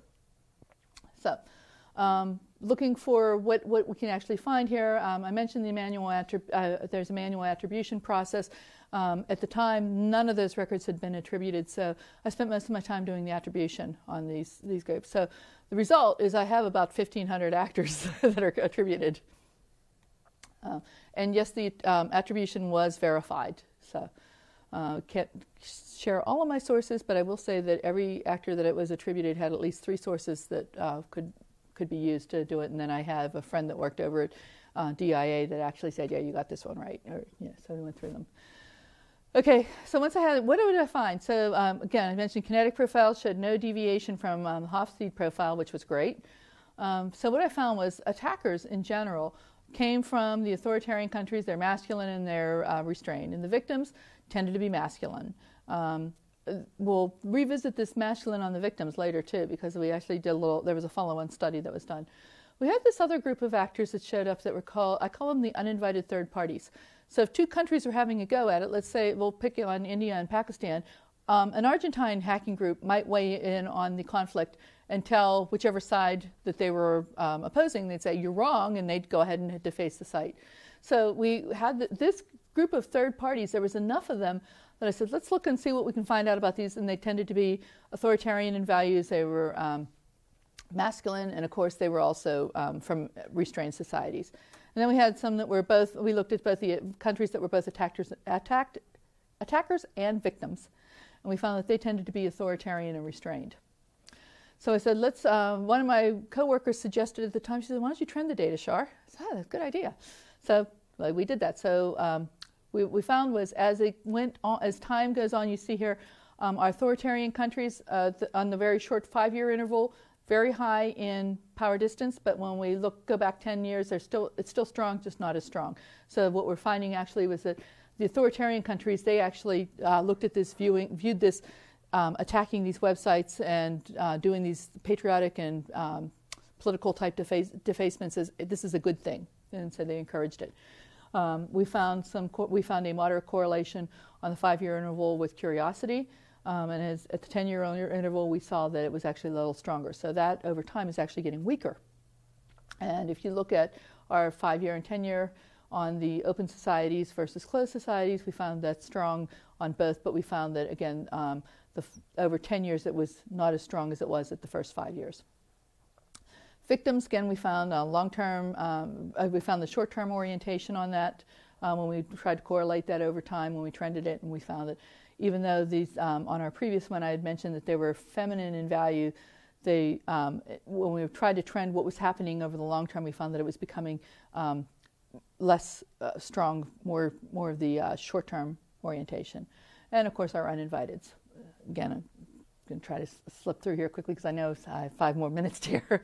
So, um, looking for what, what we can actually find here, um, I mentioned the manual attrib- uh, there's a manual attribution process. Um, at the time, none of those records had been attributed, so I spent most of my time doing the attribution on these, these groups. So the result is I have about 1,500 actors that are attributed. Uh, and yes, the um, attribution was verified. So uh, can't share all of my sources, but I will say that every actor that it was attributed had at least three sources that uh, could could be used to do it. And then I have a friend that worked over at uh, DIA that actually said, "Yeah, you got this one right." Or, yeah, so we went through them. Okay, so once I had, what did I find? So um, again, I mentioned kinetic profile showed no deviation from um, Hofstede profile, which was great. Um, so what I found was attackers in general came from the authoritarian countries. They're masculine and they're uh, restrained, and the victims tended to be masculine. Um, we'll revisit this masculine on the victims later too, because we actually did a little. There was a follow-on study that was done. We had this other group of actors that showed up that were called. I call them the uninvited third parties. So if two countries are having a go at it, let's say we'll pick on India and Pakistan, um, an Argentine hacking group might weigh in on the conflict and tell whichever side that they were um, opposing, they'd say, You're wrong, and they'd go ahead and deface the site. So we had this group of third parties, there was enough of them that I said, Let's look and see what we can find out about these. And they tended to be authoritarian in values, they were um, masculine, and of course, they were also um, from restrained societies. And then we had some that were both, we looked at both the countries that were both attackers, attacked, attackers and victims. And we found that they tended to be authoritarian and restrained. So I said, let's, uh, one of my coworkers suggested at the time, she said, why don't you trend the data, Char? I said, oh, that's a good idea. So we did that. So um, we, we found was as it went on, as time goes on, you see here, um, authoritarian countries uh, th- on the very short five-year interval, very high in power distance, but when we look go back 10 years, they're still it's still strong, just not as strong. So what we're finding actually was that the authoritarian countries they actually uh, looked at this viewing viewed this um, attacking these websites and uh, doing these patriotic and um, political type deface, defacements as this is a good thing, and so they encouraged it. Um, we found some we found a moderate correlation on the five-year interval with curiosity. Um, and as, at the 10 year interval, we saw that it was actually a little stronger. So that over time is actually getting weaker. And if you look at our five year and 10 year on the open societies versus closed societies, we found that strong on both, but we found that again, um, the, over 10 years, it was not as strong as it was at the first five years. Victims, again, we found uh, long term, um, uh, we found the short term orientation on that um, when we tried to correlate that over time, when we trended it, and we found that even though these, um, on our previous one, I had mentioned that they were feminine in value, they, um, when we tried to trend what was happening over the long term, we found that it was becoming um, less uh, strong, more, more of the uh, short term orientation. And of course, our uninviteds. Again, I'm going to try to slip through here quickly because I know I have five more minutes here.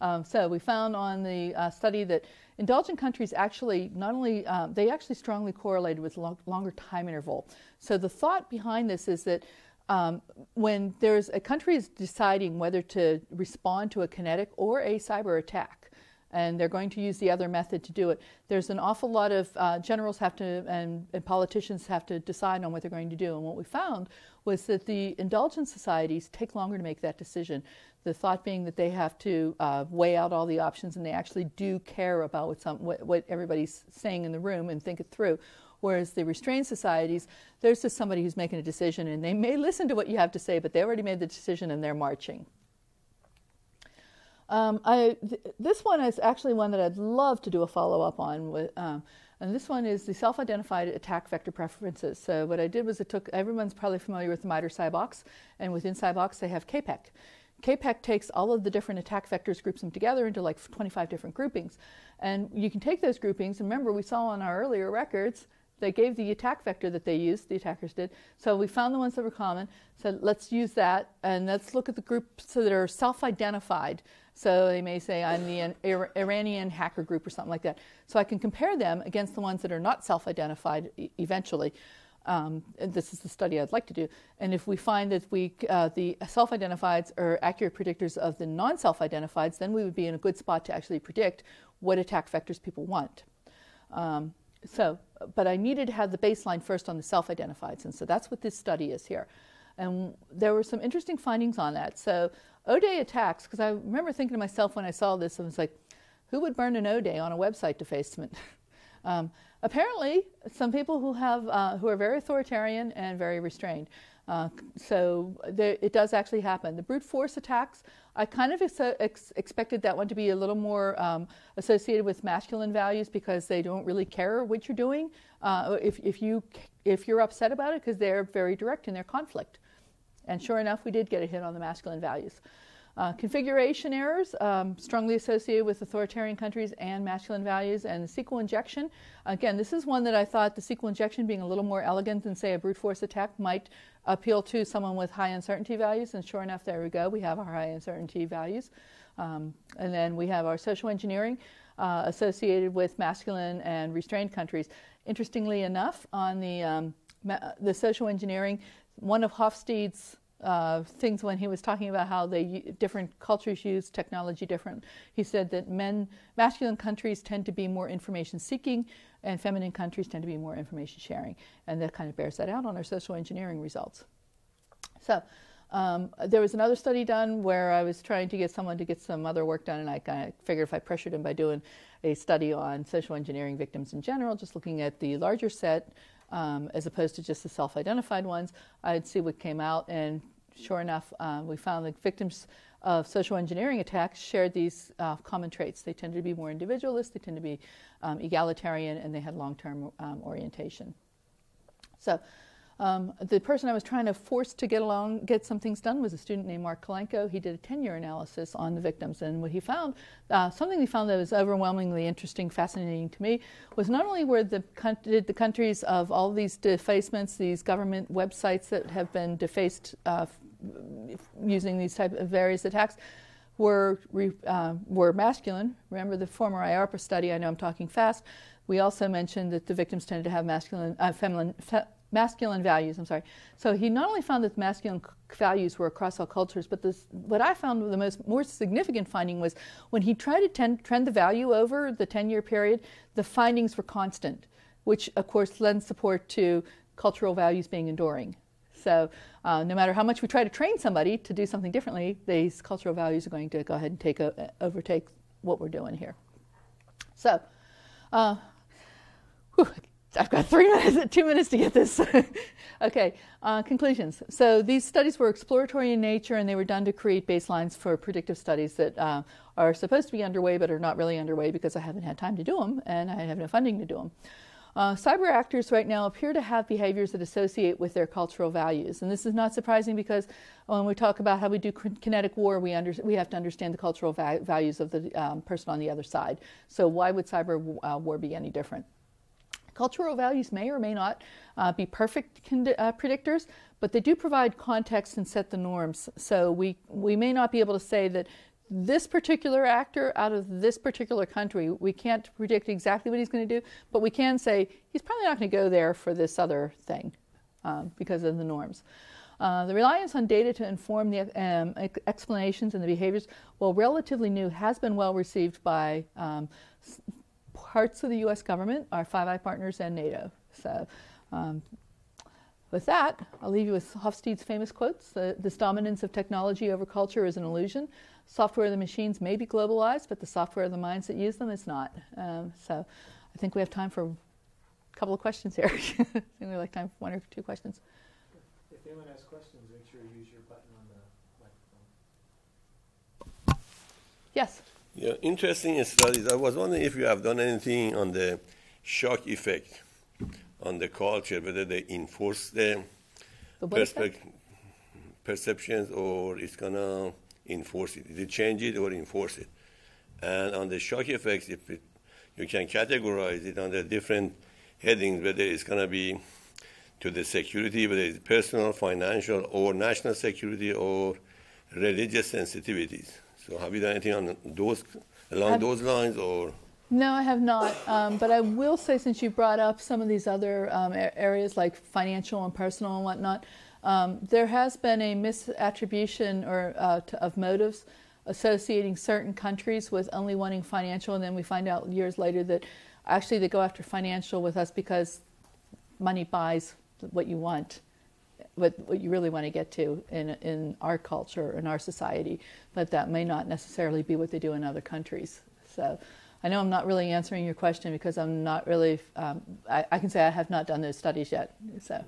Um, so we found on the uh, study that indulgent countries actually not only um, they actually strongly correlated with lo- longer time interval. So the thought behind this is that um, when there's a country is deciding whether to respond to a kinetic or a cyber attack, and they're going to use the other method to do it. There's an awful lot of uh, generals have to and, and, politicians have to decide on what they're going to do. And what we found was that the indulgent societies take longer to make that decision. The thought being that they have to uh, weigh out all the options and they actually do care about what, some, what, what everybody's saying in the room and think it through. Whereas the restrained societies, there's just somebody who's making a decision and they may listen to what you have to say, but they already made the decision and they're marching. Um, I, th- this one is actually one that I'd love to do a follow up on. With, um, and this one is the self identified attack vector preferences. So, what I did was it took everyone's probably familiar with the MITRE CybOX, and within CybOX they have CAPEC. CAPEC takes all of the different attack vectors, groups them together into like 25 different groupings. And you can take those groupings, and remember, we saw on our earlier records they gave the attack vector that they used, the attackers did. So we found the ones that were common, said let's use that and let's look at the groups that are self identified. So they may say, I'm the Iranian hacker group or something like that. So I can compare them against the ones that are not self identified e- eventually. Um, this is the study I'd like to do. And if we find that we, uh, the self identifieds are accurate predictors of the non self identifieds, then we would be in a good spot to actually predict what attack vectors people want. Um, so, but I needed to have the baseline first on the self-identifieds, and so that's what this study is here. And there were some interesting findings on that. So, O-Day attacks, because I remember thinking to myself when I saw this, I was like, who would burn an O-Day on a website defacement? um, apparently, some people who have uh, who are very authoritarian and very restrained. Uh, so there, it does actually happen. The brute force attacks, I kind of ex- ex- expected that one to be a little more um, associated with masculine values because they don't really care what you're doing. Uh, if, if, you, if you're upset about it, because they're very direct in their conflict. And sure enough, we did get a hit on the masculine values. Uh, configuration errors, um, strongly associated with authoritarian countries and masculine values, and SQL injection. Again, this is one that I thought the SQL injection being a little more elegant than, say, a brute force attack might appeal to someone with high uncertainty values. And sure enough, there we go. We have our high uncertainty values. Um, and then we have our social engineering uh, associated with masculine and restrained countries. Interestingly enough, on the, um, the social engineering, one of Hofstede's things when he was talking about how they different cultures use technology different. He said that men, masculine countries tend to be more information seeking, and feminine countries tend to be more information sharing. And that kind of bears that out on our social engineering results. So um, there was another study done where I was trying to get someone to get some other work done, and I kind of figured if I pressured him by doing a study on social engineering victims in general, just looking at the larger set um, as opposed to just the self identified ones, I'd see what came out. And sure enough, uh, we found that victims of social engineering attacks shared these uh, common traits. They tended to be more individualist, they tend to be um, egalitarian, and they had long term um, orientation. So, um, the person I was trying to force to get along, get some things done, was a student named Mark Kalenko. He did a 10 year analysis on the victims, and what he found, uh, something he found that was overwhelmingly interesting, fascinating to me, was not only were the, did the countries of all these defacements, these government websites that have been defaced uh, using these type of various attacks were, uh, were masculine. Remember the former IARPA study, I know I'm talking fast. We also mentioned that the victims tended to have masculine, uh, feminine, fe- masculine values. I'm sorry. So he not only found that masculine values were across all cultures, but this, what I found the most more significant finding was when he tried to ten, trend the value over the 10-year period, the findings were constant, which of course lends support to cultural values being enduring. So uh, no matter how much we try to train somebody to do something differently, these cultural values are going to go ahead and take a, overtake what we're doing here. So, uh, whew, I've got three minutes, two minutes to get this. okay, uh, conclusions. So these studies were exploratory in nature, and they were done to create baselines for predictive studies that uh, are supposed to be underway but are not really underway because I haven't had time to do them and I have no funding to do them. Uh, cyber actors right now appear to have behaviors that associate with their cultural values. And this is not surprising because when we talk about how we do kinetic war, we, under, we have to understand the cultural va- values of the um, person on the other side. So, why would cyber uh, war be any different? Cultural values may or may not uh, be perfect uh, predictors, but they do provide context and set the norms. So we, we may not be able to say that this particular actor out of this particular country, we can't predict exactly what he's going to do, but we can say he's probably not going to go there for this other thing um, because of the norms. Uh, the reliance on data to inform the um, explanations and the behaviors, while relatively new, has been well received by um, parts of the U.S. government, our Five Eye partners, and NATO. So, um, with that, I'll leave you with Hofstede's famous quotes This dominance of technology over culture is an illusion. Software of the machines may be globalized, but the software of the minds that use them is not. Um, so I think we have time for a couple of questions here. I think we have like time for one or two questions. If anyone has questions, make sure you use your button on the microphone. Yes. Yeah, interesting studies. I was wondering if you have done anything on the shock effect on the culture, whether they enforce the, the perspe- perceptions or it's gonna enforce it. Did it change it or enforce it? And on the shock effects, if it, you can categorize it under different headings, whether it's going to be to the security, whether it's personal, financial, or national security, or religious sensitivities. So, have you done anything on those along have, those lines, or? No, I have not. Um, but I will say, since you brought up some of these other um, areas like financial and personal and whatnot, um, there has been a misattribution or uh, to, of motives associating certain countries with only wanting financial, and then we find out years later that actually they go after financial with us because money buys what you want, what, what you really want to get to in, in our culture, in our society, but that may not necessarily be what they do in other countries. So I know I'm not really answering your question because I'm not really, um, I, I, can say I have not done those studies yet. So.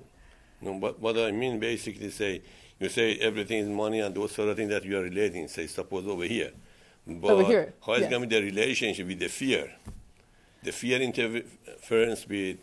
No, but what I mean basically say, you say everything is money and those sort of things that you are relating, say suppose over here. But over here, how is going to be the relationship with the fear? The fear interference with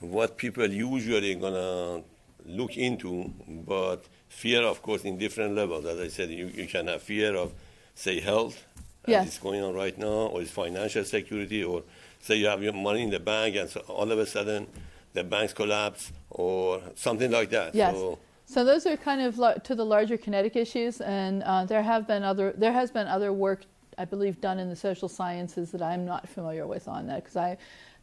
what people usually going to look into, but fear, of course, in different levels. As I said, you, you can have fear of, say, health, yes. as it's going on right now, or it's financial security, or say you have your money in the bank and so all of a sudden the banks collapse or something like that. Yes. So, so those are kind of lo- to the larger kinetic issues, and uh, there have been other there has been other work I believe done in the social sciences that I'm not familiar with on that because I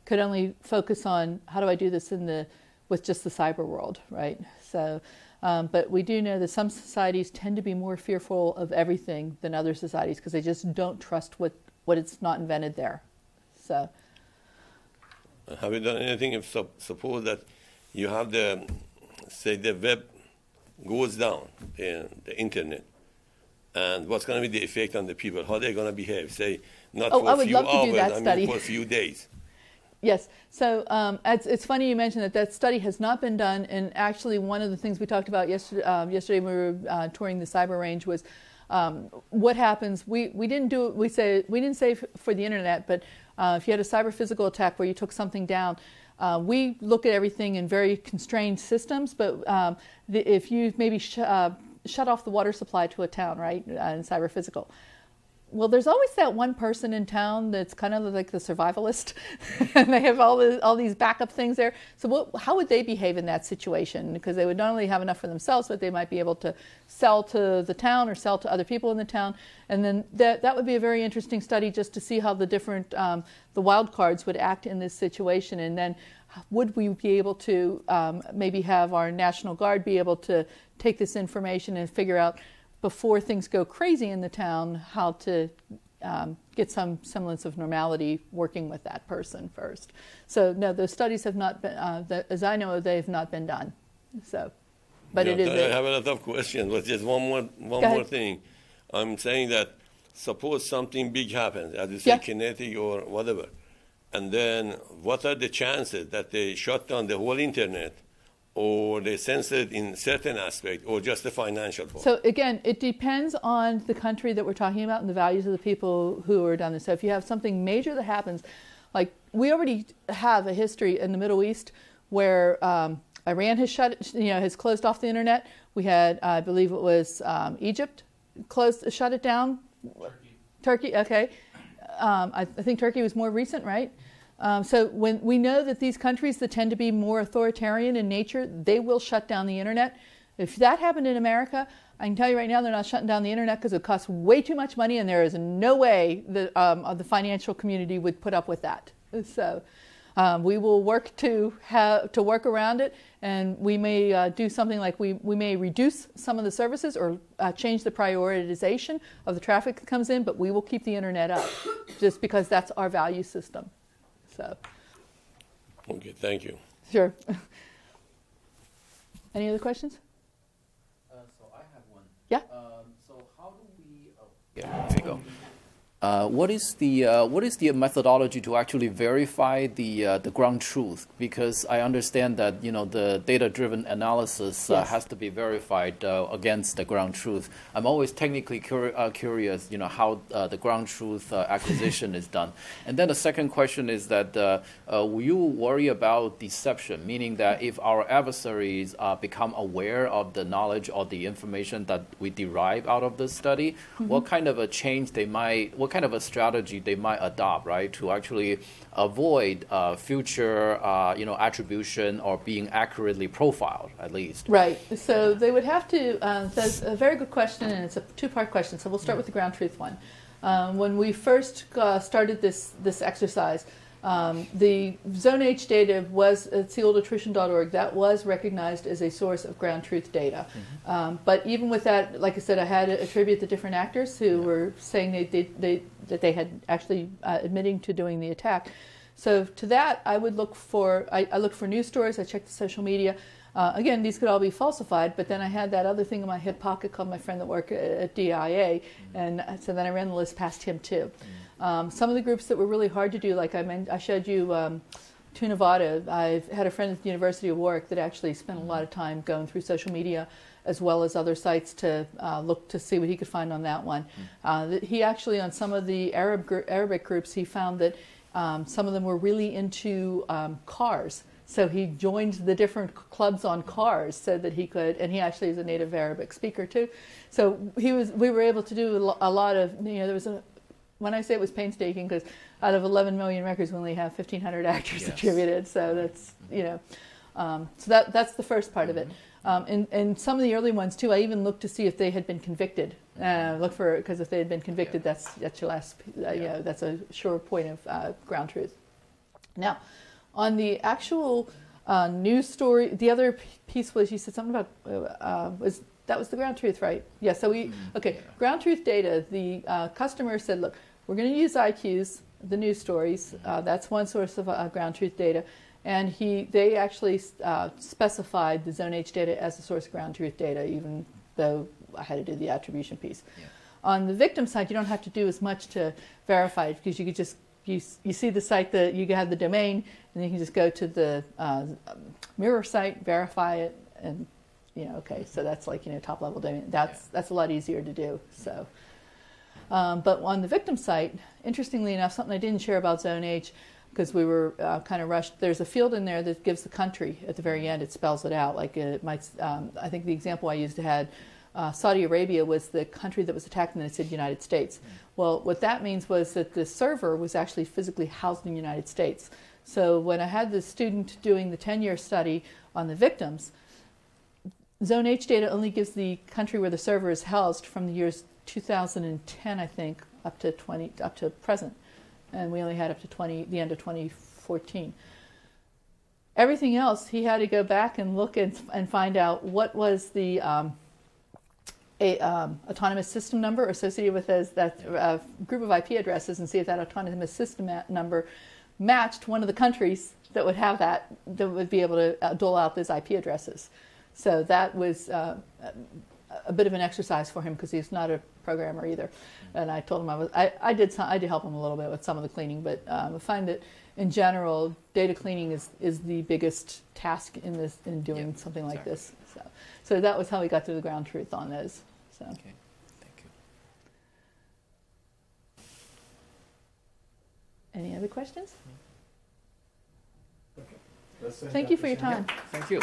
could only focus on how do I do this in the with just the cyber world, right? So. Um, but we do know that some societies tend to be more fearful of everything than other societies because they just don't trust what, what it's not invented there. So have you done anything if suppose that you have the, say, the web goes down, the, the internet, and what's going to be the effect on the people? How they're going to behave? Say, not oh, for a few hours, I mean for a few days. Yes. So um, it's, it's, funny you mentioned that that study has not been done. And actually, one of the things we talked about yesterday, um, yesterday when we were uh, touring the cyber range was um, what happens. We, we didn't do we say we didn't say for the internet, but uh, if you had a cyber physical attack where you took something down, uh, we look at everything in very constrained systems, but um, the, if you maybe sh- uh, shut off the water supply to a town, right, uh, in cyber physical, well, there's always that one person in town that's kind of like the survivalist, and they have all the, all these backup things there. So, what, how would they behave in that situation? Because they would not only have enough for themselves, but they might be able to sell to the town or sell to other people in the town. And then that that would be a very interesting study just to see how the different um, the wild cards would act in this situation, and then would we be able to um, maybe have our national guard be able to take this information and figure out before things go crazy in the town, how to um, get some semblance of normality working with that person first. So no, those studies have not been, uh, the, as I know, they have not been done. So, but yeah, it is. I have a lot of questions, but just one more one more thing. I'm saying that suppose something big happens, as you say, yeah. kinetic or whatever, and then what are the chances that they shut down the whole internet? Or they censored in certain aspect or just the financial part? So again, it depends on the country that we're talking about and the values of the people who are done this. So if you have something major that happens, Like we already have a history in the Middle East where um, Iran has shut, you know, has closed off the internet. We had, I believe it was um, Egypt, closed, shut it down. Turkey. Turkey, okay. Um, I, I, think Turkey was more recent, right? Um, so when we know that these countries that tend to be more authoritarian in nature, they will shut down the internet. If that happened in America, I can tell you right now they're not shutting down the internet because it costs way too much money, and there is no way that um, the financial community would put up with that. So um, we will work to have to work around it, and we may uh, do something like we, we may reduce some of the services or uh, change the prioritization of the traffic that comes in, but we will keep the internet up, just because that's our value system. So. Okay, thank you. Sure. Any other questions? Uh, so I have one. Yeah. Um, so how do we? Oh, yeah, there you go. Uh, what is the uh, what is the methodology to actually verify the uh, the ground truth? Because I understand that you know the data-driven analysis uh, yes. has to be verified uh, against the ground truth. I'm always technically cur uh, curious, you know, how the ground truth acquisition is done. And then the second question is that will you worry about deception, meaning that if our adversaries become aware of the knowledge or the information that we derive out of this study, mm -hmm. what kind of a change they might what what kind of a strategy they might adopt, right, to actually avoid uh, future, uh, you know, attribution or being accurately profiled, at least. Right. So they would have to. Uh, that's a very good question, and it's a two-part question. So we'll start with the ground truth one. Um, when we first uh, started this this exercise, um, the Zone H data was at sealeddattrition.org. That was recognized as a source of ground truth data. Mm-hmm. Um, but even with that, like I said, I had to attribute the different actors who yeah. were saying they, they, they, that they had actually uh, admitting to doing the attack. So to that, I would look for I, I look for news stories. I checked the social media. Uh, again, these could all be falsified, but then I had that other thing in my hip pocket called my friend that worked at DIA, mm-hmm. and so then I ran the list past him too. Mm-hmm. Um, some of the groups that were really hard to do, like I, meant, I showed you um, to Nevada, I've had a friend at the University of Warwick that actually spent a lot of time going through social media as well as other sites to uh, look to see what he could find on that one. Mm. Uh, he actually, on some of the Arab gr- Arabic groups, he found that um, some of them were really into um, cars. So he joined the different clubs on cars so that he could, and he actually is a native Arabic speaker too. So he was, we were able to do a lot of, you know, there was a, when I say it was painstaking, because out of 11 million records, we only have 1,500 actors yes. attributed. So that's you know, um, so that that's the first part mm-hmm. of it. Um, and, and some of the early ones too, I even looked to see if they had been convicted. Uh, look for because if they had been convicted, yeah. that's that's your last. Uh, yeah. You know, that's a sure point of uh, ground truth. Now, on the actual uh, news story, the other piece was you said something about uh, was that was the ground truth, right? Yeah. So we mm-hmm. okay yeah. ground truth data. The uh, customer said, look, we're going to use IQs, the news stories. Uh, that's one source of uh, ground truth data. And he, they actually uh, specified the Zone H data as a source of ground truth data, even though I had to do the attribution piece. Yeah. On the victim side, you don't have to do as much to verify it because you could just you, you see the site that you have the domain, and you can just go to the uh, mirror site, verify it, and you know, okay, so that's like you know top level domain. That's yeah. that's a lot easier to do. So. Um, but on the victim site, interestingly enough, something I didn't share about Zone H because we were uh, kind of rushed. There's a field in there that gives the country at the very end. It spells it out. Like it might. Um, I think the example I used had uh, Saudi Arabia was the country that was attacked, and then it said United States. Well, what that means was that the server was actually physically housed in the United States. So when I had the student doing the 10-year study on the victims, Zone H data only gives the country where the server is housed from the years 2010, I think, up to 20 up to present, and we only had up to 20 the end of 2014. Everything else, he had to go back and look and, and find out what was the um, a um, autonomous system number associated with those, that uh, group of IP addresses and see if that autonomous system number matched one of the countries that would have that that would be able to uh, dole out those IP addresses. So that was uh, a bit of an exercise for him because he's not a programmer either. And I told him I was I, I did some, I did help him a little bit with some of the cleaning, but um, I find that in general data cleaning is is the biggest task in this in doing yep, something like exactly. this. So so that was how we got to the ground truth on those. So. Okay. Thank you. Any other questions? Let's Thank you for your Shen. time. Thank you.